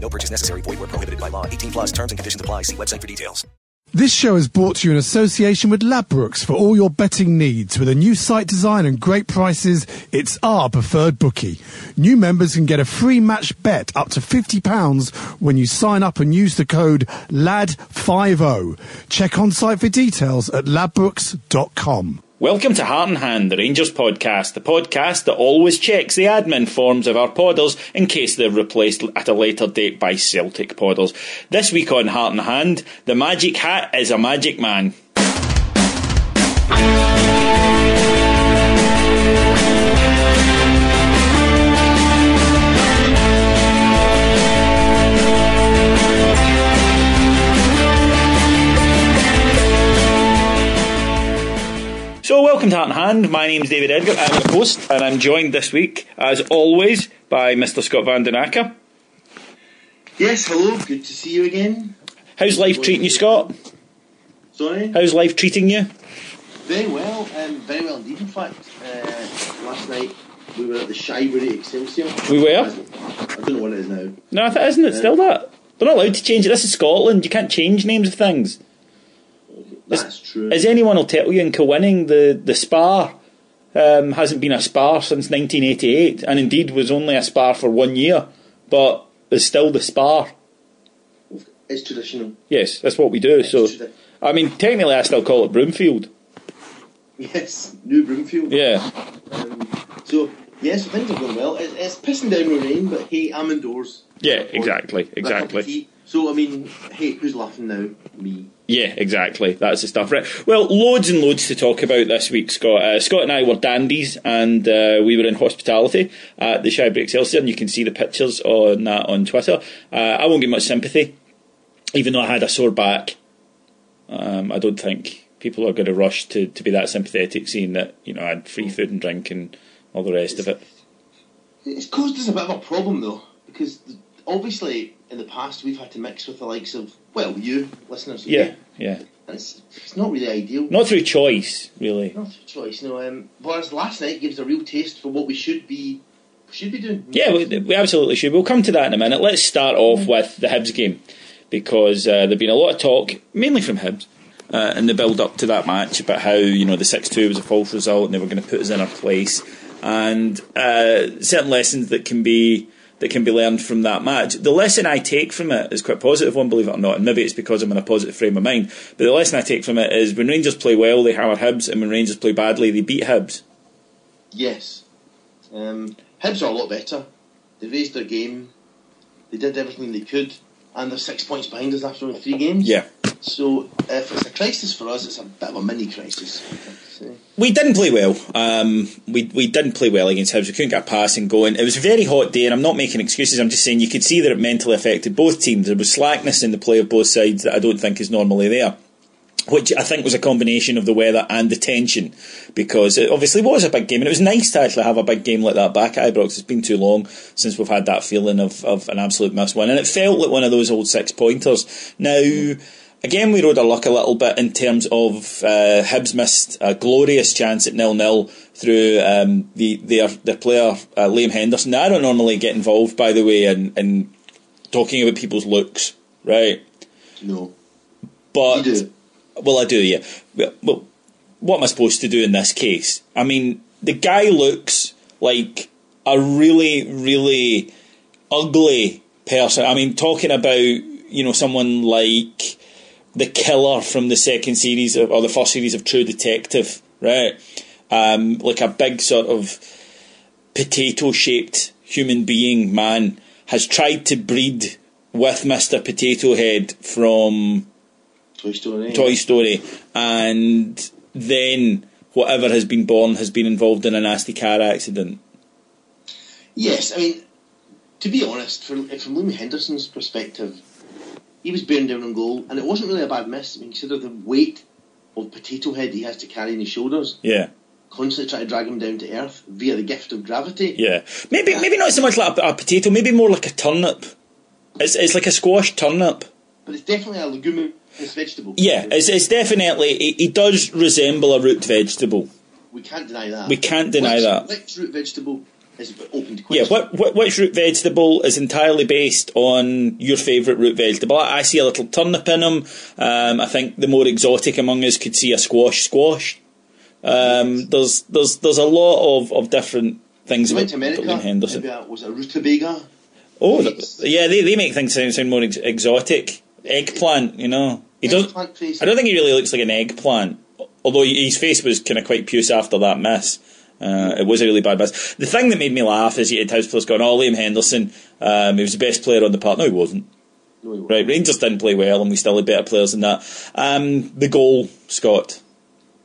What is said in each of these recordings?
No purchase necessary. Void where prohibited by law. 18 plus terms and conditions apply. See website for details. This show is brought to you in association with Ladbrokes for all your betting needs. With a new site design and great prices, it's our preferred bookie. New members can get a free match bet up to £50 when you sign up and use the code LAD50. Check on site for details at ladbrokes.com. Welcome to Heart and Hand, the Rangers podcast, the podcast that always checks the admin forms of our podders in case they're replaced at a later date by Celtic podders. This week on Heart and Hand, the magic hat is a magic man. Welcome to Heart and Hand. My name is David Edgar. I'm your host, and I'm joined this week, as always, by Mr. Scott Van Den Acker. Yes, hello. Good to see you again. How's life treating you, Scott? Sorry. How's life treating you? Very well. Um, very well indeed. In fact, uh, last night we were at the Shyberry Excelsior. We were? I don't know what it is now. No, I th- isn't it still that? They're not allowed to change it. This is Scotland. You can't change names of things. That's true. As anyone will tell you in Kilwinning, the, the Spa um, hasn't been a Spa since 1988, and indeed was only a Spa for one year, but is still the Spa. It's traditional. Yes, that's what we do. So, tradi- I mean, technically, I still call it Broomfield. Yes, New Broomfield. Yeah. Um, so yes, things are going well. It's, it's pissing down with rain, but hey, I'm indoors. Yeah, exactly, with a cup of exactly. So I mean, hey, who's laughing now? Me. Yeah, exactly. That's the stuff. Right. Well, loads and loads to talk about this week, Scott. Uh, Scott and I were dandies, and uh, we were in hospitality at the Shyberry Excelsior, and you can see the pictures on that on Twitter. Uh, I won't give much sympathy, even though I had a sore back. Um, I don't think people are going to rush to, to be that sympathetic, seeing that you know I had free food and drink and all the rest of it. It's caused us a bit of a problem though, because th- obviously in the past we've had to mix with the likes of well, you listeners. Yeah, yeah. And it's, it's not really ideal. Not through choice, really. Not a choice, no. Um, whereas last night gives a real taste for what we should be should be doing. Yeah, we, we absolutely should. We'll come to that in a minute. Let's start off with the Hibs game because uh, there's been a lot of talk, mainly from Hibs, uh, in the build up to that match about how you know the six two was a false result and they were going to put us in our place, and uh, certain lessons that can be that can be learned from that match. The lesson I take from it is quite a positive one, believe it or not, and maybe it's because I'm in a positive frame of mind. But the lesson I take from it is when Rangers play well, they hammer Hibs, and when Rangers play badly, they beat Hibs. Yes. Um, Hibs are a lot better. They raised their game. They did everything they could, and they're six points behind us after only three games. Yeah. So if it's a crisis for us, it's a bit of a mini crisis. We didn't play well. Um, we we didn't play well against Hibs. We couldn't get a passing going. It was a very hot day, and I'm not making excuses. I'm just saying you could see that it mentally affected both teams. There was slackness in the play of both sides that I don't think is normally there. Which I think was a combination of the weather and the tension, because it obviously was a big game, and it was nice to actually have a big game like that back at Ibrox. It's been too long since we've had that feeling of, of an absolute must win, and it felt like one of those old six pointers. Now, again, we rode our luck a little bit in terms of uh, Hibs missed a glorious chance at nil nil through um, the their their player uh, Liam Henderson. Now, I don't normally get involved, by the way, in, in talking about people's looks, right? No. But You do. well, I do, yeah. Well, Well, what am I supposed to do in this case? I mean, the guy looks like a really, really ugly person. I mean, talking about you know someone like the killer from the second series of, or the first series of True Detective, right? Um, like a big sort of potato-shaped human being man has tried to breed with Mister Potato Head from Toy Story. Toy Story, and then whatever has been born has been involved in a nasty car accident. Yes, I mean, to be honest, from, from Liam Henderson's perspective, he was bearing down on goal, and it wasn't really a bad miss. I mean, consider the weight of potato head he has to carry on his shoulders, Yeah, constantly trying to drag him down to earth via the gift of gravity. yeah. Maybe maybe not so much like a, a potato, maybe more like a turnip. It's it's like a squash turnip. But it's definitely a leguminous vegetable. Yeah, it's it's definitely he, he does resemble a root vegetable. we can't deny that. We can't deny that. Root vegetable is open to Yeah, what, what which root vegetable is entirely based on your favourite root vegetable? I, I see a little turnip in them. Um, I think the more exotic among us could see a squash squash. Um, there's there's there's a lot of, of different things about went to America. Henderson. A, was it a rutabaga? Oh, yeah, they, they make things sound, sound more ex- exotic. Eggplant, you know. He does. Eggplant face. I don't think he really looks like an eggplant. Although his face was kind of quite puce after that miss. Uh, it was a really bad miss. The thing that made me laugh is you had house players going, "Oh, Liam Henderson, um, he was the best player on the park." No, he wasn't. No, he wasn't. Right, Rangers didn't play well, and we still had better players than that. Um, the goal, Scott.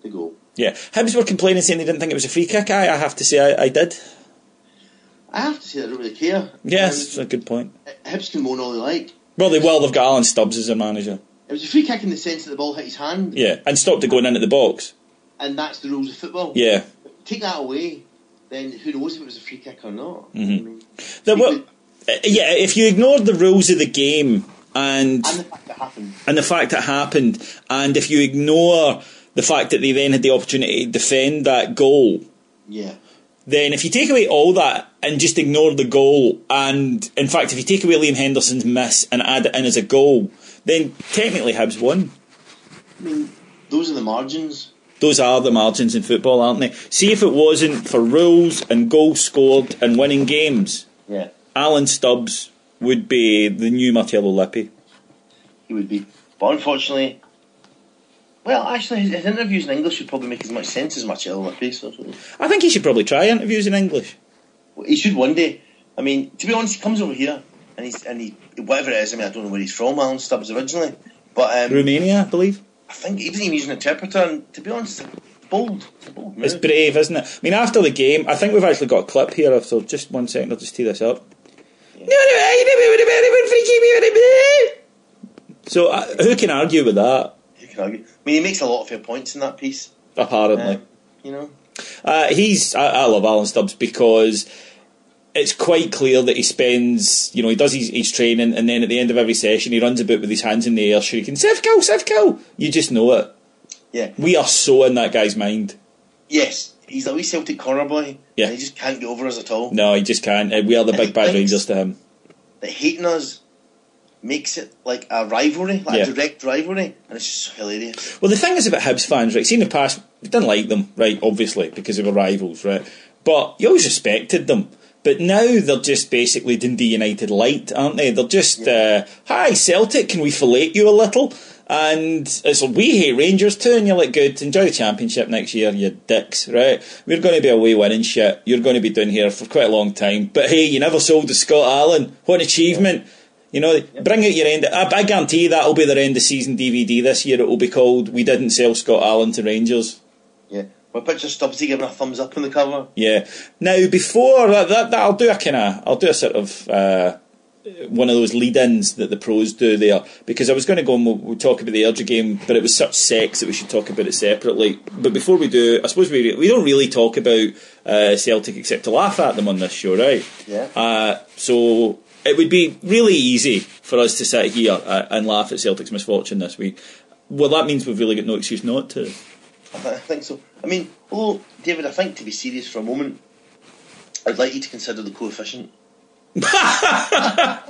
The goal. Yeah, Hibs were complaining, saying they didn't think it was a free kick. I, I have to say, I, I did. I have to say I don't really care. Yes, that's Um, a good point. Hibs can moan all they like. Well, they will. They've got Alan Stubbs as their manager. It was a free kick in the sense that the ball hit his hand, Yeah, and stopped it going into the box. and that's the rules of football. Yeah. Take that away, then who knows if it was a free kick or not. Mm-hmm. I mean, There were, uh, yeah, if you ignore the rules of the game and and the fact that happened. and the fact it happened, and if you ignore the fact that they then had the opportunity to defend that goal, Yeah. then if you take away all that and just ignore the goal, and in fact, if you take away Liam Henderson's miss and add it in as a goal, then technically Hibs won. I mean, those are the margins. Those are the margins in football, aren't they? See if it wasn't for rules and goals scored and winning games, Yeah. Alan Stubbs would be the new Marcello Lippi. He would be. But unfortunately, well, actually, his, his interviews in English would probably make as much sense as Marcello Lippi. So- I think he should probably try interviews in English. well, he should one day. I mean, to be honest, he comes over here and he's and he whatever it is. I mean, I don't know where he's from, Alan Stubbs originally, but um, Romania, I believe. I think he doesn't even use an interpreter. And to be honest, it's bold. It's bold. It's brave, isn't it? I mean, after the game, I think we've actually got a clip here. So just one second, I'll just tee this up. So uh, who can argue with that? You can argue. I mean, he makes a lot of fair points in that piece. Apparently, Uh, you know, uh, he's. I, I love Alan Stubbs because it's quite clear that he spends. You know, he does his, his training, and then at the end of every session, he runs about with his hands in the air, shrieking "Sevco, Sevco!" You just know it. yeah, We are so in that guy's mind. yes, he's a wee Celtic corner boy. Yeah. and he just can't get over us at all. No, he just can't. We are the big bad. Rangers to him. That hating us makes it like a rivalry, like Yeah. a direct rivalry, and it's just hilarious. Well, the thing is about Hibs fans, right? See, in the past, we didn't like them, right? Obviously, because they were rivals, right? But you always respected them. But now they're just basically Dundee United light, aren't they? They're just, uh, hi, Celtic, can we fillet you a little? And it's like, we hate Rangers too, and you're like, good, enjoy the championship next year, you dicks, right? We're going to be away winning shit. You're going to be down here for quite a long time. But hey, you never sold to Scott Allen. What an achievement. You know, bring out your end. I, I guarantee you that'll be their end of season DVD this year. It will be called "We Didn't Sell Scott Allen to Rangers." Yeah, my picture Stubbsy giving a thumbs up on the cover. Yeah. Now, before that, that, that I'll do a kind of, I'll do a sort of uh, one of those lead-ins that the pros do there because I was going to go and we'll, we'll talk about the Airdrie game, but it was such sex that we should talk about it separately. But before we do, I suppose we we don't really talk about uh, Celtic except to laugh at them on this show, right? Yeah. Uh, so it would be really easy for us to sit here uh, and laugh at Celtic's misfortune this week. Well, that means we've really got no excuse not to. I, th- I think so. I mean, although David, I think to be serious for a moment, I'd like you to consider the coefficient. yeah.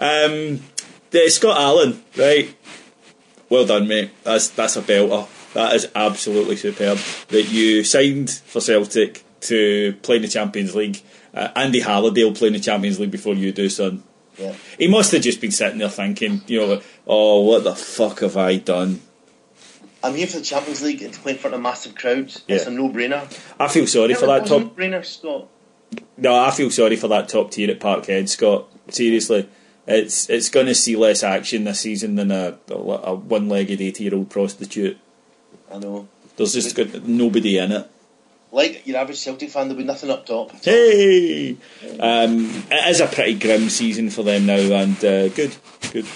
Um, Scott Allen, right? Well done, mate. That's that's a belter. That is absolutely superb. That you signed for Celtic to play in the Champions League. Uh, Andy Halliday will play in the Champions League before you do, son. Yeah. He must have just been sitting there thinking, you know, oh, what the fuck have I done? I'm here for the Champions League and to play in front of massive crowds. Yeah. It's a no-brainer. I feel sorry for that top. no-brainer, Scott. No, I feel sorry for that top tier at Parkhead, Scott. Seriously, it's it's going to see less action this season than a, a, a one-legged eighty-year-old prostitute. I know. There's just got nobody in it. Like your average Celtic fan, there'll be nothing up top. Hey, um, it is a pretty grim season for them now, and uh, good, good.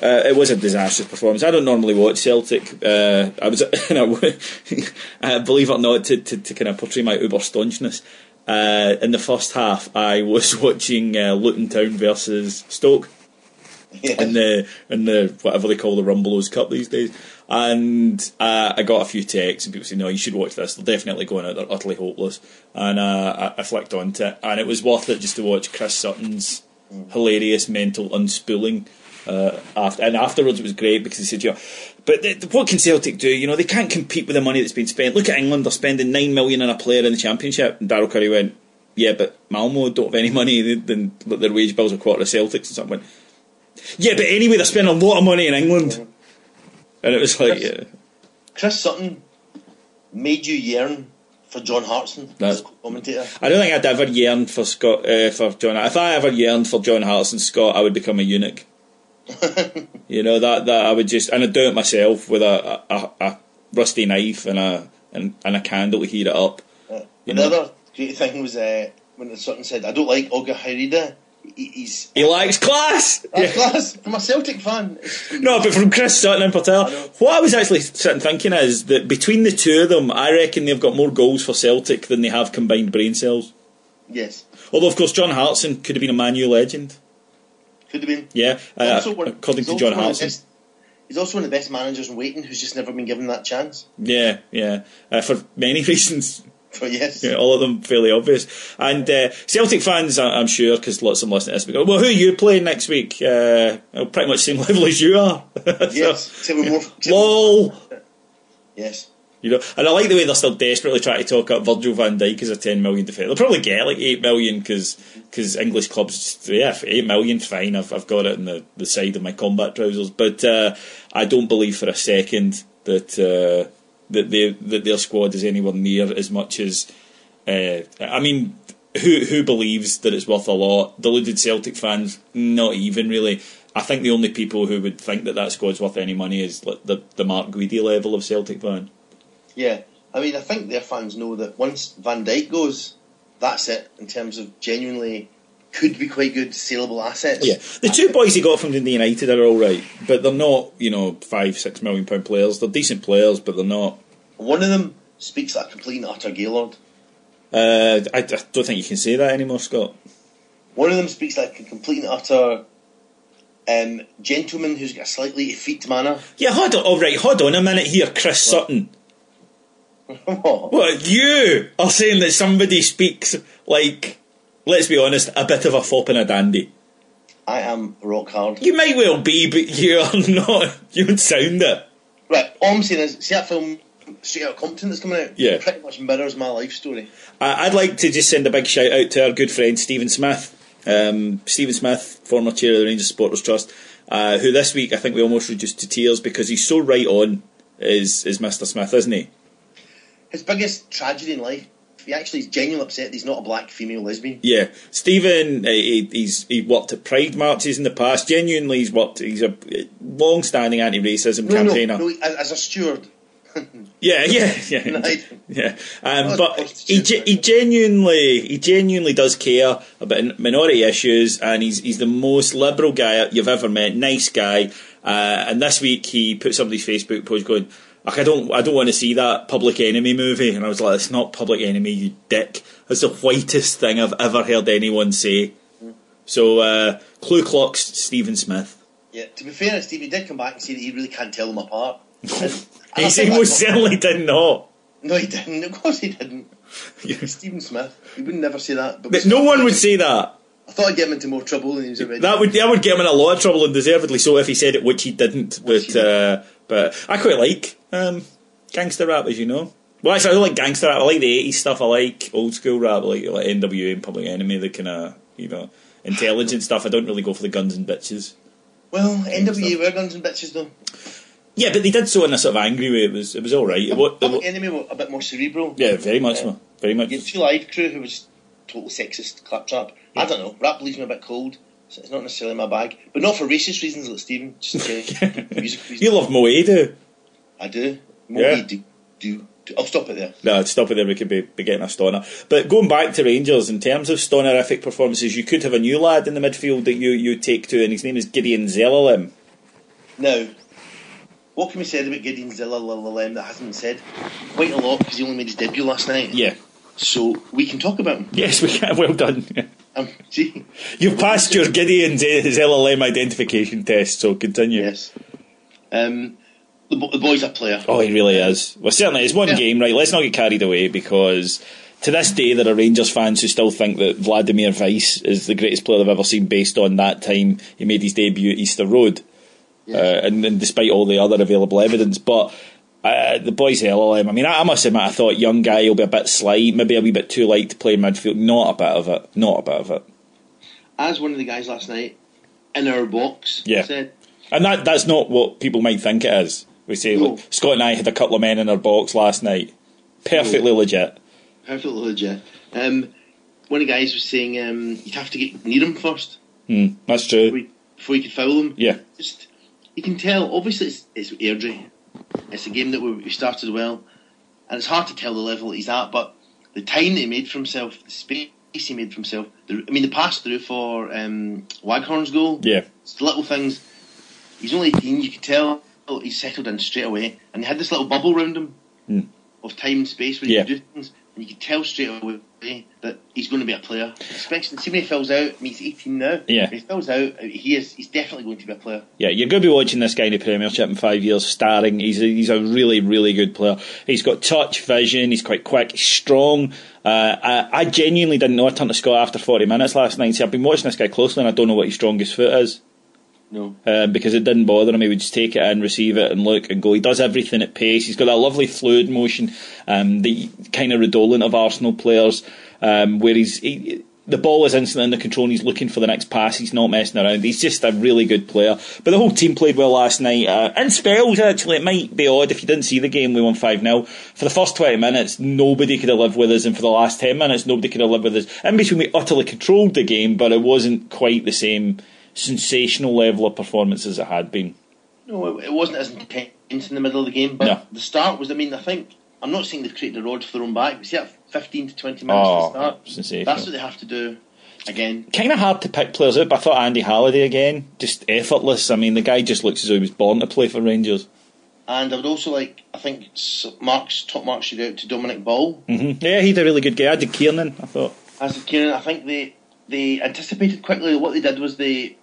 Uh, it was a disastrous performance. I don't normally watch Celtic. Uh, I was, you know, uh, believe it or not, to, to, to kind of portray my uber staunchness. Uh, in the first half, I was watching uh, Luton Town versus Stoke Yeah. in the in the whatever they call the Rumbelows Cup these days. And uh, I got a few texts and people saying, "No, you should watch this. They're definitely going out. They're utterly hopeless." And uh, I, flicked onto it, and it was worth it just to watch Chris Sutton's hilarious mental unspooling. Uh, after, and afterwards, it was great because he said, "You know, but the, what can Celtic do? You know, they can't compete with the money that's been spent. Look at England; they're spending nine million on a player in the Championship." And Darrell Currie went, "Yeah, but Malmo don't have any money. Then their wage bills are a quarter of Celtics." And something went, yeah, but anyway, they're spending a lot of money in England. And it was like, yeah. Chris Sutton made you yearn for John Hartson That's- commentator. I don't think I'd ever yearn for Scott uh, for John. If I ever yearned for John Hartson Scott, I would become a eunuch. you know that that I would just and I'd do it myself with a a, a rusty knife and a and, and a candle to heat it up. You the know? great thing was uh, when Sutton said, "I don't like Olga Harida." He, he's He likes class. that's class from a Celtic fan. No, but from Chris Sutton and particular, what I was actually sitting thinking is that between the two of them, I reckon they've got more goals for Celtic than they have combined brain cells. Yes, Although, of course, John Hartson could have been a Man U legend. could have been. Yeah, uh, one- according to John also one of the Hartson. He's also one of the best managers in waiting who's just never been given that chance. Yeah, yeah, uh, for many reasons. But yes, Yeah, all of them fairly obvious. And uh, Celtic fans, I'm sure, because lots of them listen to this, go, well, who are you playing next week? Uh, pretty much same level as you are. So, yes, more. except with- lol. Yes, You know, and I like the way they're still desperately trying to talk up Virgil van Dijk as a 10 million defender. They'll probably get like 8 million because English clubs, yeah, for 8 million's fine. I've, I've got it in the, the side of my combat trousers. But uh, I don't believe for a second that uh, that, they, that their squad is anywhere near as much as. Uh, I mean, who who believes that it's worth a lot? Deluded Celtic fans, not even really. I think the only people who would think that that squad's worth any money is like the, the Mark Guidi level of Celtic fan. yeah. I mean, I think their fans know that once Van Dijk goes, that's it in terms of genuinely could be quite good saleable assets. Yeah, the two boys he got from Dundee United are all right, but they're not, you know, five, six million pound players. They're decent players, but they're not. One of them speaks like a complete and utter Gaylord. Uh, I, I don't think you can say that anymore, Scott. One of them speaks like a complete and utter um, gentleman who's got a slightly effete manner. Yeah, hold on. All right, hold on a minute here, Chris Sutton. what? What you are saying that somebody speaks like, let's be honest, a bit of a fop and a dandy. I am rock hard. You might well be, but you are not. You don't sound it. Right, all I'm saying is, see that film Straight Out Compton that's coming out? Yeah. It pretty much mirrors my life story. I- I'd like to just send a big shout out to our good friend Stephen Smith. Um, Stephen Smith, former chair of the Rangers Supporters Trust, uh, who this week I think we almost reduced to tears because he's so right on, is, is Mr. Smith, isn't he? His biggest tragedy in life, he actually is genuinely upset that he's not a black female lesbian. Yeah, Stephen, uh, he, he's he worked at Pride marches in the past. Genuinely, he's worked. He's a long-standing anti-racism No, campaigner. no, no, as, a steward. Yeah, yeah, yeah, yeah. Um, but he, ge- he genuinely, he genuinely does care about minority issues, and he's he's the most liberal guy you've ever met. Nice guy. Uh, and this week he put somebody's Facebook post going, like I don't I don't want to see that Public Enemy movie, and I was like, it's not Public Enemy, you dick. That's the whitest thing I've ever heard anyone say. So uh, Clue Clocks Stephen Smith. Yeah, to be fair, Stevie did come back and say that he really can't tell them apart. And, and I He most certainly did not. No, he didn't. Of course he didn't. Stephen Smith. He would never say that. But no one would say that. I thought I'd get him into more trouble than he was already. That would that would get him in a lot of trouble and deservedly so if he said it, which he didn't. But uh, but I quite like um, gangster rap, as you know. Well, actually, I don't like gangster rap. I like the '80s stuff. I like old school rap, like like NWA and Public Enemy, the kind of you know intelligent stuff. I don't really go for the guns and bitches. well, NWA were guns and bitches though. Yeah, but they did so in a sort of angry way. It was it was all right. It it Public Enemy were a bit more cerebral. yeah, very much, so. very much. You had two live crew who was total sexist claptrap. I don't know. Rap leaves me a bit cold. So it's not necessarily my bag, but not for racist reasons like Stephen. Just uh, music reasons. You love Moe, do? I do. Yeah. Yeah. Do, do, do. I'll stop it there. No, stop it there. We could be, be getting a stoner. But going back to Rangers, in terms of stonerific performances, you could have a new lad in the midfield that you, you take to, and his name is Gideon Zelalem. Now, what can we say about Gideon Zelalem that hasn't been said? Quite a lot because he only made his debut last night. Yeah. So we can talk about him. Yes, we can. Well done. Um, see, You've passed your Gideon Z- Zelalem identification test, so continue. yes. Um, the, the boy's a player. Oh, he really is. Well, certainly, it's one Yeah. game, right? Let's not get carried away because to this day there are Rangers fans who still think that Vladimir Weiss is the greatest player they've ever seen based on that time he made his debut at Easter Road. Uh, and, and despite all the other available evidence, but uh, the boys LLM, I mean, I, I must admit, I thought young guy will be a bit slight, maybe a wee bit too light to play midfield. Not a bit of it. Not a bit of it. As one of the guys last night in our box Yeah. said, And that that's not what people might think it is. We say, No. look, Scott and I had a couple of men in our box last night. Perfectly legit. perfectly legit. Um, one of the guys was saying um, you'd have to get near him first Hmm, that's before true. you, before you could foul him. Yeah. Just you can tell. Obviously, it's, it's Airdrie. It's a game that we, we started well, and it's hard to tell the level he's at. But the time that he made for himself, the space he made for himself. The, I mean, the pass through for um, Waghorn's goal. Yeah. It's the little things. He's only 18. You could tell he's settled in straight away, and he had this little bubble around him Hmm. of time and space where Yeah. you can do things, and you could tell straight away that he's going to be a player. Especially, see when he fills out. I mean, he's 18 now. Yeah. When he fills out, he is. He's definitely going to be a player. Yeah, you're going to be watching this guy in the Premiership in five years, starring. He's a, he's a really, really good player. He's got touch, vision. He's quite quick, he's strong. Uh, I, I genuinely didn't know. I turned to Scott after 40 minutes last night. See, I've been watching this guy closely, and I don't know what his strongest foot is. No. um, because it didn't bother him. He would just take it in, receive it, and look and go. He does everything at pace. He's got that lovely fluid motion, um, the kind of redolent of Arsenal players, um, where he's he, the ball is instantly under control and he's looking for the next pass. He's not messing around. He's just a really good player. But the whole team played well last night. Uh, in spells, actually, it might be odd if you didn't see the game. We won 5 0. For the first 20 minutes, nobody could have lived with us, and for the last 10 minutes, nobody could have lived with us. In between, we utterly controlled the game, but it wasn't quite the same sensational level of performance as it had been. No, it, wasn't as intense in the middle of the game. But No. the start was. I mean, I think I'm not saying they've created a rod for their own back. But see that 15 to 20 minutes Oh, to start. sensational. That's what they have to do again. Kind of hard to pick players out, but I thought Andy Halliday again, just effortless. I mean, the guy just looks as though he was born to play for Rangers. And I would also like. I think Mark's top mark should go out to Dominic Ball. hmm Yeah, he did a really good guy. I did Kiernan, I thought. As a Kieran, I think they they anticipated quickly. What they did was they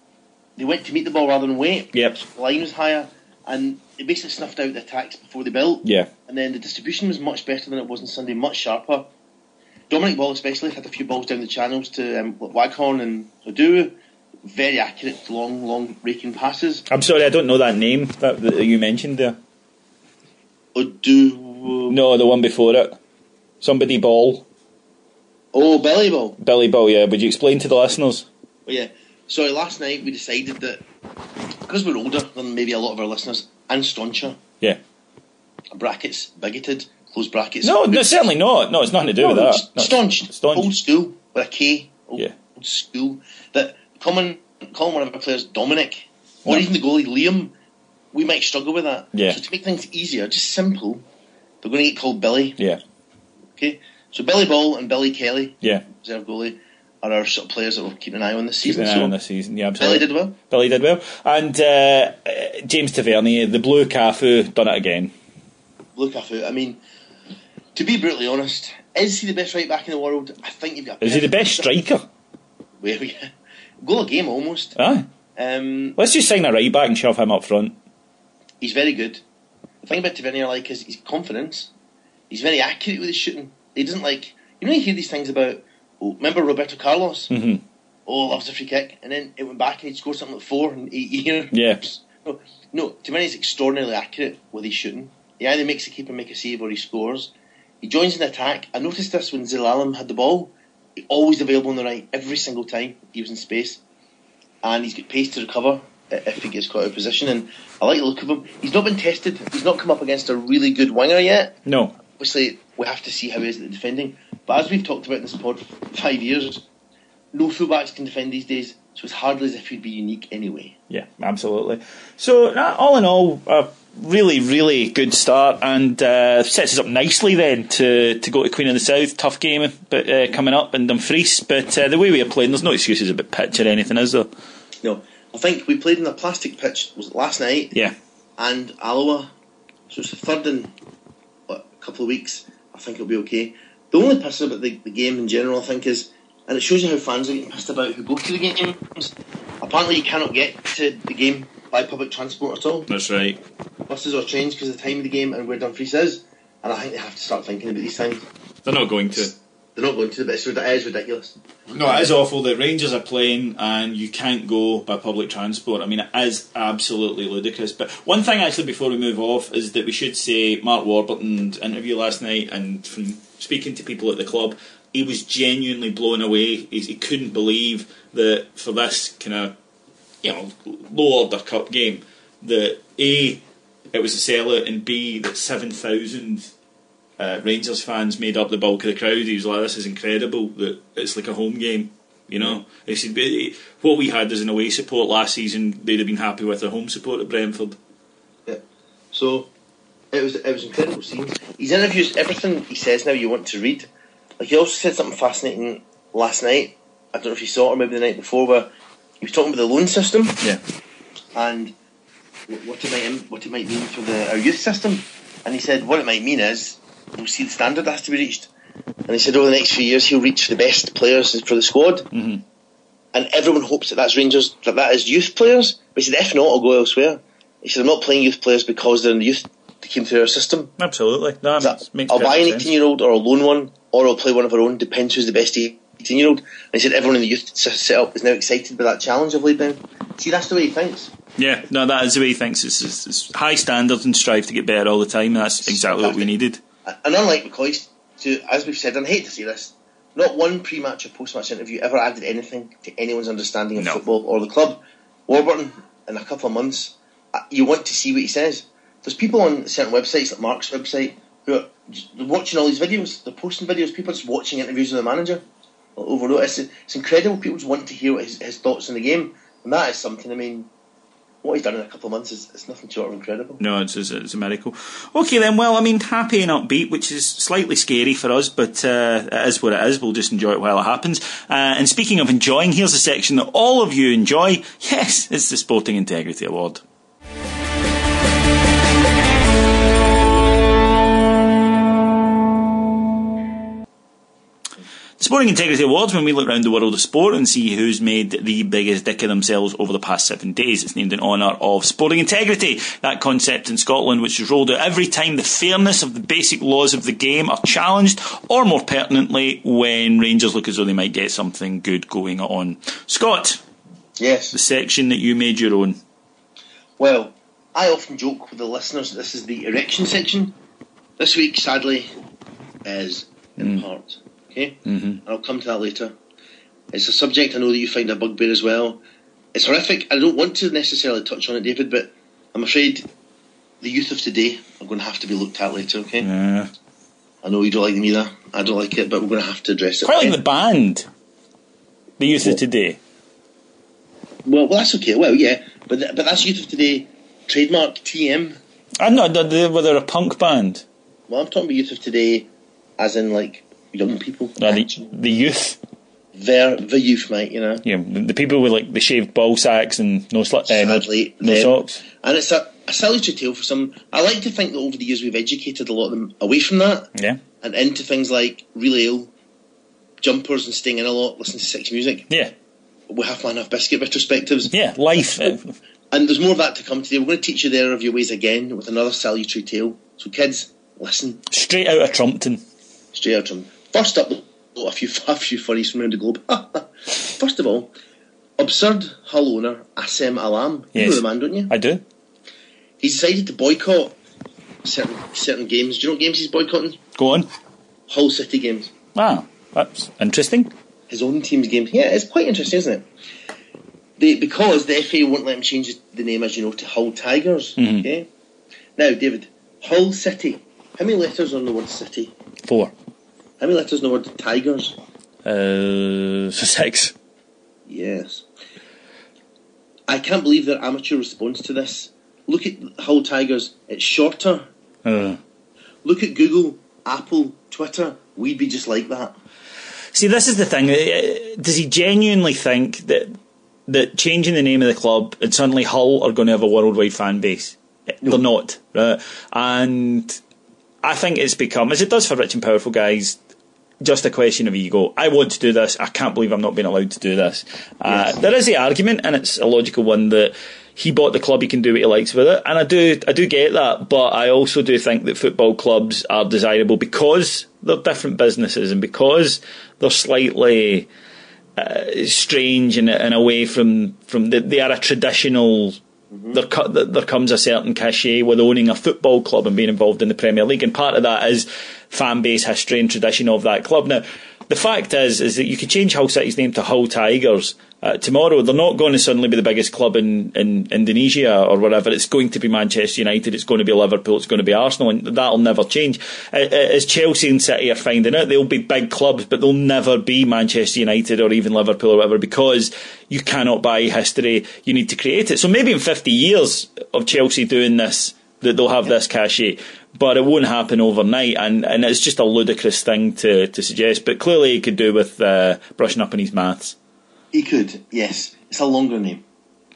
they went to meet the ball rather than wait. Yep. The line was higher, and they basically snuffed out the attacks before they built. Yeah. And then the distribution was much better than it was on Sunday, much sharper. Dominic Ball especially had a few balls down the channels to um, Waghorn and Odu. Very accurate, long, long raking passes. I'm sorry, I don't know that name that, that you mentioned there. Odu. No, the one before it. Somebody Ball. Oh, belly ball. Billy Ball, yeah. Would you explain to the listeners? Oh, yeah. Sorry, last night we decided that because we're older than maybe a lot of our listeners and stauncher, Yeah. brackets, bigoted, close brackets. No, no, certainly not. No, it's nothing to do with that. No, staunch, Staunch. old school with a K, old, Yeah. old school. That calling calling one of our players Dominic or No. even the goalie Liam, we might struggle with that. Yeah. So to make things easier, just simple, they're going to get called Billy. Yeah. Okay. So Billy Ball and Billy Kelly, Yeah. reserve goalie, are our sort of players that we'll keep an eye on this season. an eye so on this season. Yeah, Billy did well. Billy did well. And uh, James Tavernier, the blue Cafu, done it again. Lukaku. I mean, to be brutally honest, is he the best right back in the world? I think you've got. Is he the best striker? Where we goal a game almost. Aye. Um, Let's just sign a right back and shove him up front. he's very good. The thing about Tavernier I like is his confidence. He's very accurate with his shooting. He doesn't like you know you hear these things about. Oh, remember Roberto Carlos? Mhm. Oh, loves a free kick, and then it went back and he'd scored something like four in eight years. Yeah. No, no. Tavernier's extraordinarily accurate with his shooting. He either makes the keeper make a save or he scores. He joins in the attack. I noticed this when Zelalem had the ball. He always available on the right every single time he was in space, and he's got pace to recover if he gets caught out of position. And I like the look of him. He's not been tested. He's not come up against a really good winger yet. No. Obviously, we have to see how he is at the defending. But as we've talked about in this pod for five years, no fullbacks can defend these days. So it's hardly as if he'd be unique anyway. Yeah, absolutely. So, all in all, a really, really good start and uh, sets us up nicely then to, to go to Queen of the South. Tough game but uh, coming up in Dumfries. But uh, the way we are playing, there's no excuses about pitch or anything, is there? No, I think we played in a plastic pitch was it last night Yeah. and Alloa, so it's the third in what, a couple of weeks. I think it'll be okay. The only piss about the, the game in general, I think, is, and it shows you how fans are getting pissed about who go to the games. Apparently, you cannot get to the game by public transport at all, That's right. buses or trains, because of the time of the game and where Dumfries is. And I think they have to start thinking about these things. They're not going to. They're not going to, it's, rid- it is ridiculous. No, it is awful The Rangers are playing and you can't go by public transport. I mean, it is absolutely ludicrous. But one thing, actually, before we move off, is that we should say Mark Warburton's interview last night, and from speaking to people at the club, he was genuinely blown away. He, he couldn't believe that for this kind of, you know, low order cup game, that A, it was a sellout, and B, that 7,000 uh, Rangers fans made up the bulk of the crowd. He was like, "This is incredible. That it's like a home game." You know, he said, "But "What we had as an away support last season, they'd have been happy with a home support at Brentford." Yeah. So it was it was incredible scenes. His interviews, everything he says now, you want to read. Like he also said something fascinating last night. I don't know if you saw it or maybe the night before, where he was talking about the loan system Yeah, and what it might what it might mean for the our youth system. And he said what it might mean is we'll see the standard that has to be reached. And he said over the next few years he'll reach the best players for the squad. Mhm. And everyone hopes that that's Rangers, that that is youth players. But he said if not, I'll go elsewhere. He said I'm not playing youth players because they're in the youth. They came through our system. absolutely. No, That makes, I'll buy an 18 year old or I'll loan one or I'll play one of our own. Depends who's the best 18 year old. And he said everyone in the youth setup is now excited by that challenge I've laid down. See, that's the way he thinks. Yeah, no, that is the way he thinks. It's, it's, it's high standards and strive to get better all the time. And that's exactly what we needed. And unlike McCoist, to, as we've said, and I hate to say this, not one pre match or post match interview ever added anything to anyone's understanding of No. football or the club. Warburton, in a couple of months, uh, you want to see what he says. There's people on certain websites, like Mark's website, who are watching all these videos. They're posting videos. People are just watching interviews with the manager. Overload. It's, it's incredible. People just want to hear what his, his thoughts on the game, and that is something. I mean, what he's done in a couple of months is, is nothing short of incredible. No, it's, it's, it's a miracle. Okay, then. Well, I mean, happy and upbeat, which is slightly scary for us, but uh, it is what it is. We'll just enjoy it while it happens. Uh, and speaking of enjoying, here's a section that all of you enjoy. Yes, it's the Sporting Integrity Award. Sporting Integrity Awards when we look around the world of sport and see who's made the biggest dick of themselves over the past seven days. It's named in honour of sporting integrity, that concept in Scotland which is rolled out every time the fairness of the basic laws of the game are challenged, or more pertinently, when Rangers look as though they might get something good going on. Scott, Yes. the section that you made your own. Well, I often joke with the listeners that this is the erection section. This week, sadly, is in hmm. part. Okay? Mm-hmm. I'll come to that later. It's a subject I know that you find a bugbear as well. It's horrific. I don't want to necessarily touch on it, David, but I'm afraid the youth of today are going to have to be looked at later, okay? Uh, I know you don't like them either. I don't like it, but we're going to have to address it. quite like the band, the youth of today. well, well, that's okay. Well, yeah, but th- but that's youth of today. Trademark TM. I'm not, they were they a punk band? Well, I'm talking about youth of today, as in like young people. No, the, the youth. They're the youth, mate, you know. Know, the, the people with like the shaved ball sacks and no sli- uh, no, no socks. And it's a, a salutary tale for some. I like to think that over the years we've educated a lot of them away from that Yeah, and into things like real ale, jumpers, and staying in a lot, listening to six music. yeah, We have man, half biscuit retrospectives. yeah. Life. And there's more of that to come today. We're going to teach you the error of your ways again with another salutary tale. So, kids, listen straight out of Trumpton. straight out from. First up, a few a few furries from around the globe. First of all, absurd Hull owner Assem Allam. You Yes. know the man, don't you? I do. He's decided to boycott certain certain games. Do you know what games he's boycotting? Go on. Hull City games. Ah, that's interesting. His own team's games. Yeah, it's quite interesting, isn't it? They, because the FA won't let him change the name, as you know, to Hull Tigers. Mhm. Okay. Now, David, Hull City. How many letters are in the word city? Four. How many letters in the word tigers? Uh, six. Yes. I can't believe their amateur response to this. Look at Hull Tigers. It's shorter. Uh. Look at Google, Apple, Twitter. We'd be just like that. See, this is the thing. uh, Does he genuinely think that that changing the name of the club and suddenly Hull are going to have a worldwide fan base? They're not, right? And I think it's become, as it does for rich and powerful guys, just a question of ego. I want to do this. I can't believe I'm not being allowed to do this. Uh, Yes. there is the argument, and it's a logical one that he bought the club. He can do what he likes with it, and I do. I do get that, but I also do think that football clubs are desirable because they're different businesses and because they're slightly uh, strange and, and away from from the, they are a traditional. There, there comes a certain cachet with owning a football club and being involved in the Premier League, and part of that is fan base history and tradition of that club. Now, the fact is, is that you could change Hull City's name to Hull Tigers uh, tomorrow. They're not going to suddenly be the biggest club in, in Indonesia or whatever. It's going to be Manchester United. It's going to be Liverpool. It's going to be Arsenal, and that'll never change. Uh, uh, as Chelsea and City are finding out, they'll be big clubs, but they'll never be Manchester United or even Liverpool or whatever because you cannot buy history. You need to create it. So maybe in 50 years of Chelsea doing this, that they'll have this cachet. But it won't happen overnight, and, and it's just a ludicrous thing to, to suggest. But clearly, he could do with uh, brushing up on his maths. He could, yes. It's a longer name.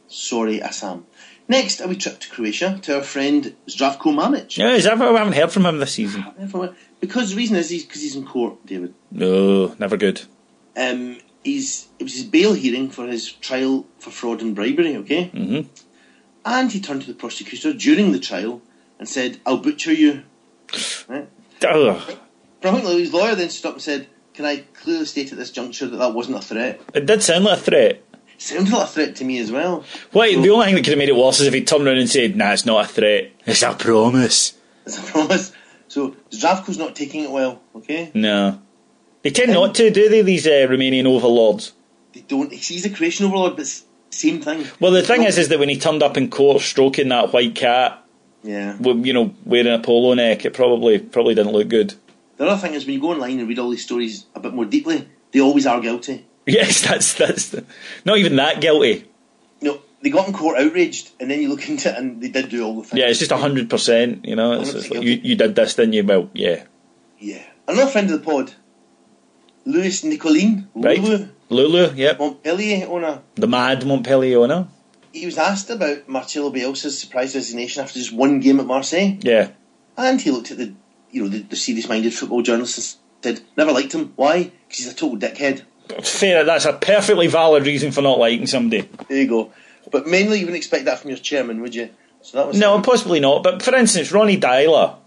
Sorry, Assem. Next, a wee trip to Croatia to our friend Zdravko Mamic. Yeah, is that, we haven't heard from him this season. Because the reason is he's because he's in court, David. No, never good. Um, he's it was his bail hearing for his trial for fraud and bribery. Okay, Mhm. and he turned to the prosecutor during the trial and said, "I'll butcher you." Right? Ugh. Brilliantly, his lawyer then stood up and said, "Can I clearly state at this juncture that that wasn't a threat?" It did sound like a threat. It sounded like a threat to me as well. Wait, So- the only thing that could have made it worse is if he'd turned around and said, "Nah, it's not a threat. It's a promise." As I promise. So Zdravko's not taking it well. Okay, No, they tend not to, do they? These uh, Romanian overlords. they don't. He's a Croatian overlord, but the same thing. Well, the thing is, is that when he turned up in court stroking that white cat, Yeah. you know, wearing a polo neck, it probably probably didn't look good. The other thing is when you go online and read all these stories a bit more deeply, they always are guilty. Yes, that's that's not even that guilty. No, they got in court outraged, and then you look into it, and they did do all the things. Yeah, it's just hundred percent. You know, it's, it's like, you you did this, didn't you? Well, yeah, Yeah. Another friend of the pod, Louis Nicollin, right. Lulu, Lulu, yep, Montpellier owner. the mad Montpellier owner. He was asked about Marcelo Bielsa's surprise resignation after just one game at Marseille, Yeah, and he looked at the, you know, the, the serious-minded football journalist and said, "Never liked him. Why? Because he's a total dickhead." fair. That's a perfectly valid reason for not liking somebody. There you go. But mainly, you wouldn't expect that from your chairman, would you? So that was No, possibly not. But for instance, Ronny Deila,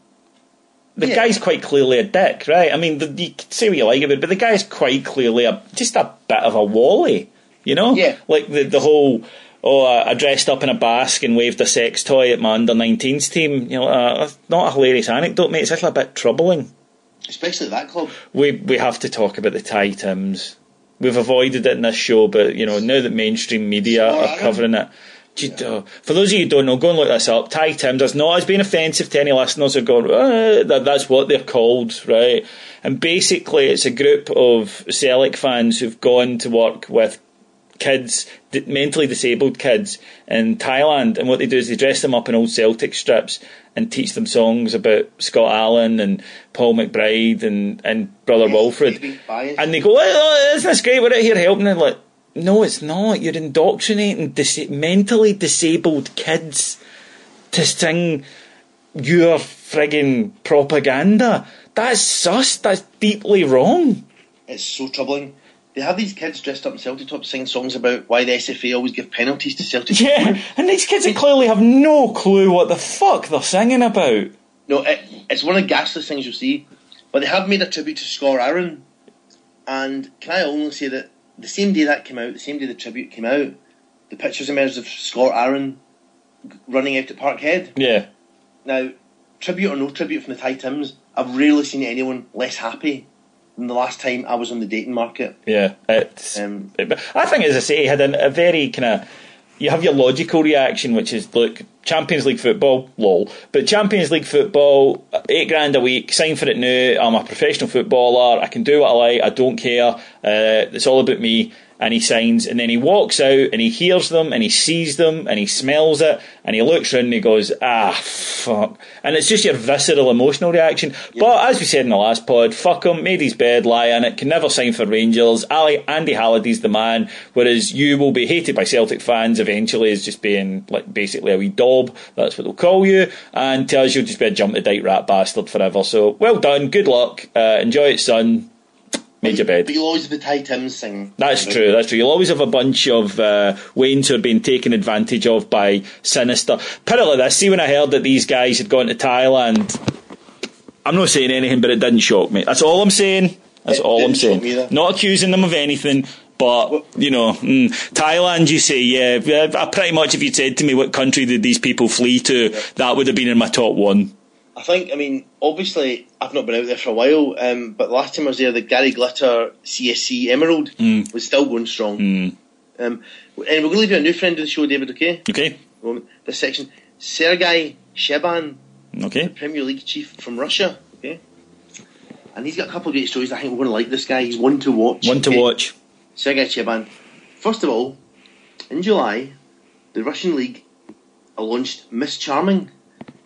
the Yeah. guy's quite clearly a dick, right? I mean, the, you can say what you like of it, but the guy's quite clearly a just a bit of a wally, you know? Yeah. Like the the whole. Oh, I dressed up in a basque and waved a sex toy at my under 19s team. You know, uh, not a hilarious anecdote, mate. It's actually a bit troubling. especially that club. We we have to talk about the Thai Tims. We've avoided it in this show, but you know now that mainstream media are covering it. you- uh, For those of you who don't know, go and look this up. Thai Tims is not as being offensive to any listeners who are going, uh, that, that's what they're called, right? And basically, it's a group of Celtic fans who've gone to work with kids, d- mentally disabled kids in Thailand, and what they do is they dress them up in old Celtic strips and teach them songs about Scott Allen and Paul McBride and, and Brother Wilfred. maybe. And they go, oh, oh, isn't this great? We're out here helping them. Like, no, it's not. You're indoctrinating dis- mentally disabled kids to sing your frigging propaganda. That's sus. That's deeply wrong. It's so troubling. They have these kids dressed up in Celtic tops singing songs about why the SFA always give penalties to Celtic. Yeah, and these kids clearly have no clue what the fuck they're singing about. No, it, it's one of the ghastliest things you'll see. But they have made a tribute to Scott Aaron. And can I only say that the same day that came out, the same day the tribute came out, the pictures emerged of Scott Aaron running out at Parkhead. Yeah. Now, tribute or no tribute from the Thai Tims, I've rarely seen anyone less happy the last time I was on the dating market. Yeah, it's. Um, it- I think, as I say, he had a, a very kind of. You have your logical reaction, which is look, Champions League football, lol. But Champions League football, eight grand a week, sign for it now. I'm a professional footballer. I can do what I like. I don't care. Uh, it's all about me. And he signs, and then he walks out, and he hears them, and he sees them, and he smells it, and he looks around and he goes, ah, fuck. And it's just your visceral emotional reaction. But as we said in the last pod, fuck him, made his bed, lie in it, can never sign for Rangers. Ali, Andy Halliday's the man, whereas you will be hated by Celtic fans eventually as just being like basically a wee daub. That's what they'll call you. And tells you'll just be a jump the date rat bastard forever. So well done, good luck, uh, enjoy it, son. Made your bed. But you'll always have the Thai Tims singing. That's true. That's true. You'll always have a bunch of uh, Waynes who are being taken advantage of by Sinister. Put it like this: see, when I heard that these guys had gone to Thailand, I'm not saying anything, but it didn't shock me. That's all I'm saying. That's It all I'm saying. Not accusing them of anything. But you know, mm, Thailand. You say, yeah. I pretty much, if you'd said to me what country did these people flee to, that would have been in my top one. I think, I mean, obviously, I've not been out there for a while, um, but last time I was there, the Gary Glitter CSC Emerald was still going strong. Um, and we're going to leave you a new friend of the show, David, okay? Okay, This section. Sergei Cheban, okay. Premier League chief from Russia, okay? And he's got a couple of great stories. I think we're going to like this guy. He's one to watch. One to okay? watch. Sergei Cheban. First of all, in July, the Russian league launched Miss Charming,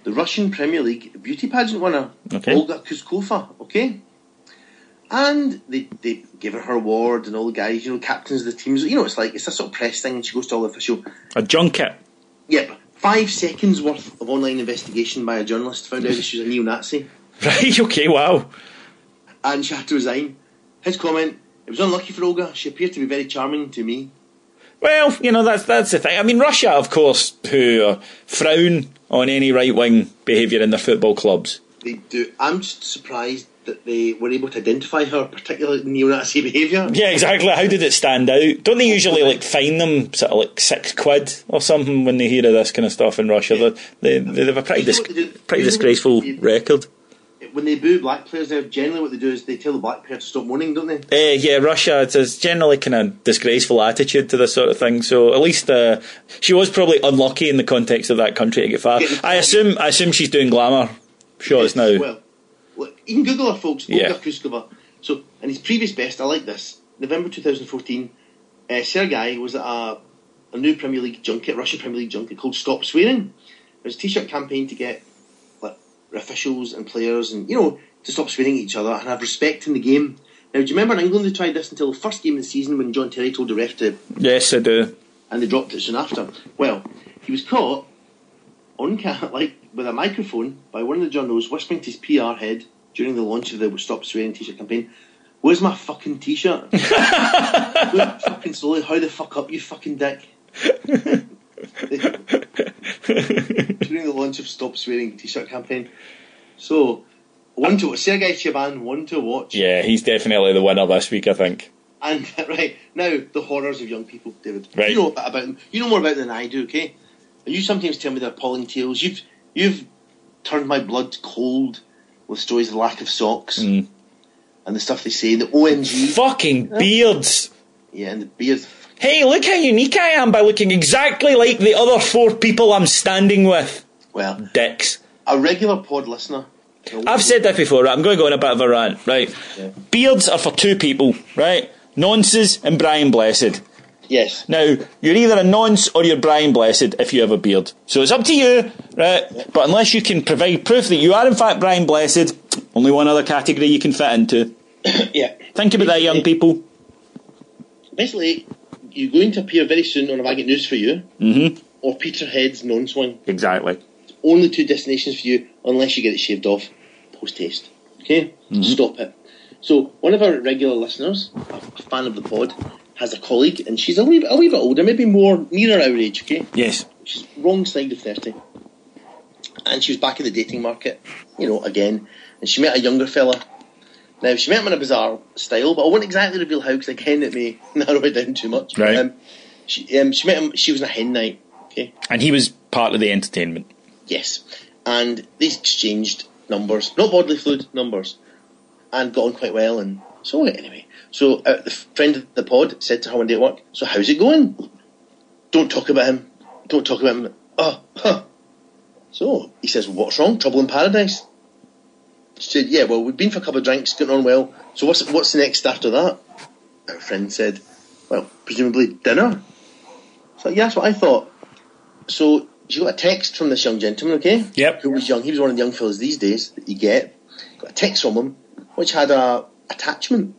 the Russian Premier League beauty pageant winner, Okay. Olga Kuskova. Okay, and they they gave her her award, and all the guys, you know, captains of the teams. You know, it's like it's a sort of press thing, and she goes to all the official. A junket. Yep, five seconds worth of online investigation by a journalist found out that she was a neo-Nazi, Right. Okay. Wow. and she had to resign. His comment: It was unlucky for Olga. She appeared to be very charming to me. Well, you know that's that's the thing. I mean, Russia, of course, who frown on any right wing behaviour in their football clubs. they do. I'm just surprised that they were able to identify her particular neo-Nazi behaviour. Yeah, exactly. How did it stand out? Don't they usually like fine them sort of like six quid or something when they hear of this kind of stuff in Russia? They, they, they have a pretty dis- pretty You know what disgraceful record. When they boo black players, there generally what they do is they tell the black player to stop moaning, don't they? Uh, yeah, Russia it's a generally kind of disgraceful attitude to this sort of thing. So at least uh, she was probably unlucky in the context of that country to get far. I assume I assume she's doing glamour shots now. Well, look, you can Google her, folks. Yeah. Olga Kuskova. So, and his previous best, I like this. November 2014, uh, Sergei was at a, a new Premier League junket, Russian Premier League junket called Stop Swearing. It was a t-shirt campaign to get officials and players and you know to stop swearing at each other and have respect in the game. Now, do you remember in England they tried this until the first game of the season when John Terry told the ref to yes, I do. and they dropped it soon after. Well, he was caught on ca- like with a microphone by one of the journalists whispering to his PR head during the launch of the Stop Swearing T-shirt campaign. Where's my fucking T-shirt? Fucking slowly. How the fuck up, you fucking dick? during the launch of Stop Swearing T-shirt campaign. So, one to Sergei Cheban, one to watch. Yeah, he's definitely the winner this week. I think. And right now, the horrors of young people, David. Right. You know about them. You know more about them than I do. Okay. And you sometimes tell me they're appalling tales. You've you've turned my blood cold with stories of lack of socks Mm. and the stuff they say. The OMG. Fucking beards. Yeah, and the beers. Hey, look how unique I am by looking exactly like the other four people I'm standing with. Well, Dicks. a regular pod listener. I've said that before, right? I'm going to go on a bit of a rant, right? Yeah. Beards are for two people, right? Nonces and Brian Blessed. Yes. Now, you're either a nonce or you're Brian Blessed if you have a beard. So it's up to you, right? But unless you can provide proof that you are in fact Brian Blessed, only one other category you can fit into. yeah. Think about that, young people. Basically, you're going to appear very soon on a Bag of News for You Mm-hmm. or Peterhead's non-swing. Exactly. Only two destinations for you unless you get it shaved off post haste. Okay? Stop it. So, one of our regular listeners, a, a fan of the pod, has a colleague, and she's a wee, bit, a wee bit older, maybe more nearer our age, okay? Yes. She's wrong side of 30. And she was back in the dating market, you know, again. And she met a younger fella. Now, she met him in a bizarre style, but I won't exactly reveal how, because again, it may narrow it down too much. Right. Um, she, um, she met him, she was in a hen night, okay? And he was part of the entertainment. Yes. And they exchanged numbers, not bodily fluid numbers, and got on quite well. And so, it anyway, so uh, the friend of the pod said to her one day at work, So, how's it going? Don't talk about him. Don't talk about him. Oh, huh. So, he says, What's wrong? Trouble in paradise? She said, Yeah, well, we've been for a couple of drinks, getting on well. So, what's, what's the next after that? Our friend said, Well, presumably dinner. So, yeah, that's what I thought. So, she got a text from this young gentleman, okay? Yep. Who was young. He was one of the young fellas these days that you get. Got a text from him, which had a attachment.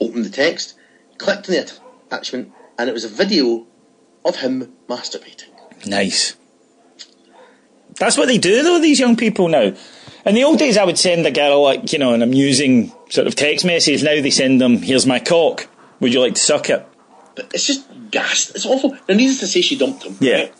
Opened the text, clicked on the attachment, and it was a video of him masturbating. Nice. That's what they do, though, these young people now. In the old days, I would send a girl, like, you know, an amusing sort of text message. Now they send them, here's my cock. Would you like to suck it? But it's just gas. It's awful. Now, needless to say, she dumped him. Yeah. right?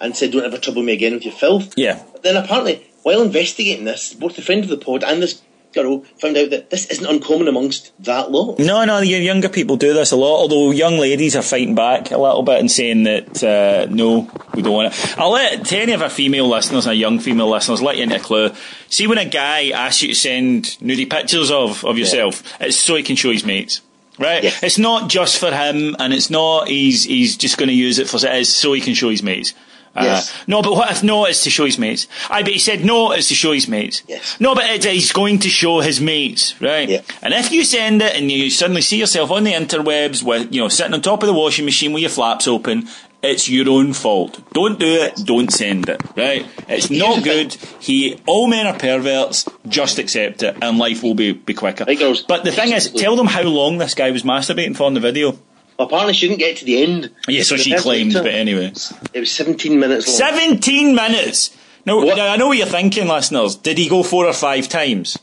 And said, don't ever trouble me again with your filth. Yeah. But then apparently, while investigating this, both the friend of the pod and this girl found out that this isn't uncommon amongst that lot. No, no, the younger people do this a lot, although young ladies are fighting back a little bit and saying that, uh, no, we don't want it. I'll let to any of our female listeners, our young female listeners, let you into a clue. See when a guy asks you to send nudie pictures of, of yourself, it's so he can show his mates. Right? It's not just for him, and it's not he's he's just going to use it for it's so he can show his mates. Uh, Yes. No, but what if no? It's to show his mates. I but he said no. It's to show his mates. Yes. No, but it, he's going to show his mates, right? Yeah. And if you send it and you suddenly see yourself on the interwebs with you know sitting on top of the washing machine with your flaps open, it's your own fault. Don't do it. Don't send it. Right? It's Here's not good. He all men are perverts. Just accept it, and life will be be quicker. But the thing is, tell them how long this guy was masturbating for in the video. Apparently, she didn't get to the end. Yeah, so she claimed, later- but anyway. It was 17 minutes long. 17 minutes! Now, What? I know what you're thinking, listeners. Did he go four or five times?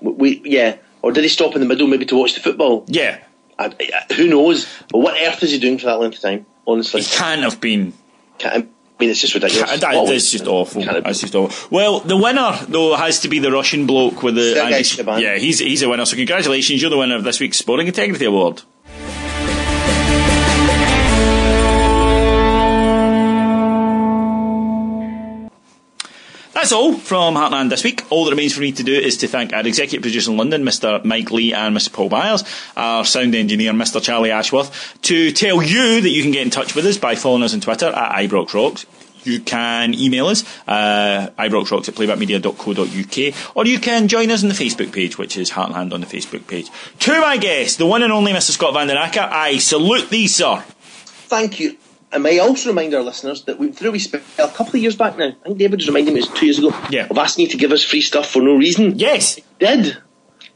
We, yeah. Or did he stop in the middle maybe to watch the football? Yeah. I, I, who knows? But what earth is he doing for that length of time? Honestly. He can't have been. Can't, I mean, it's just ridiculous. That- What that's just awful. Can't it be? That's just awful. Well, the winner though has to be the Russian bloke with the. Anti- yeah, he's he's a winner. So congratulations, you're the winner of this week's Sporting Integrity Award. That's all from Heartland this week. All that remains for me to do is to thank our executive producer in London, Mr. Mike Lee and Mr. Paul Byers, our sound engineer, Mr. Charlie Ashworth, to tell you that you can get in touch with us by following us on Twitter at ibroxrocks. You can email us, uh, ibroxrocks at playbackmedia.co.uk, or you can join us on the Facebook page, which is Heartland on the Facebook page. To my guest, the one and only Mr. Scott Van I salute thee, sir. Thank you. And may also remind our listeners that we through we spent a couple of years back now. I think David was reminding me it was two years ago. Yeah. Of asking you to give us free stuff for no reason. Yes. Did.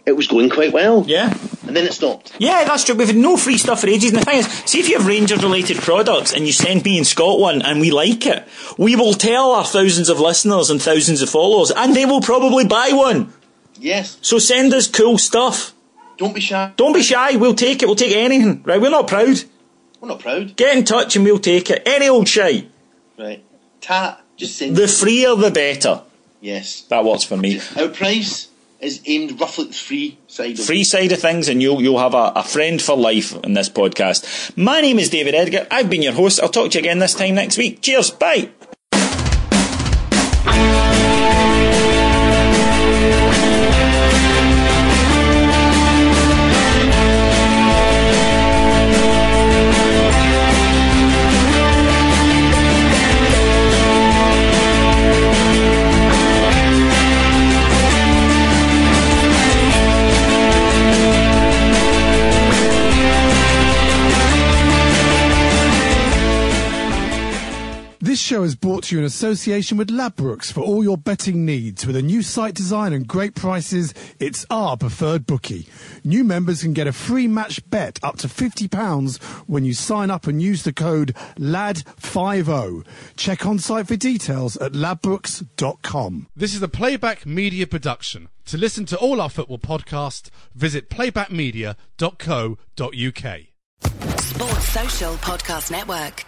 It was going quite well. Yeah. And then it stopped. Yeah, that's true. We've had no free stuff for ages. And the thing is, see if you have Rangers related products and you send me and Scott one and we like it, we will tell our thousands of listeners and thousands of followers and they will probably buy one. Yes. So send us cool stuff. Don't be shy. Don't be shy. We'll take it. We'll take anything. Right? We're not proud. We're not proud. Get in touch and we'll take it. Any old shite. Right. Ta. Just send. The freer the better. yes. That works for me. Our price is aimed roughly at the free side of Free side of things, and you'll you'll have a, a friend for life in this podcast. My name is David Edgar. I've been your host. I'll talk to you again this time next week. Cheers. Bye. Show is brought to you in association with Ladbrokes for all your betting needs. With a new site design and great prices, it's our preferred bookie. New members can get a free match bet up to £50 when you sign up and use the code LAD50. Check on site for details at ladbrokes.com. This is a playback media production. To listen to all our football podcasts, visit playbackmedia.co.uk. Sports Social Podcast Network.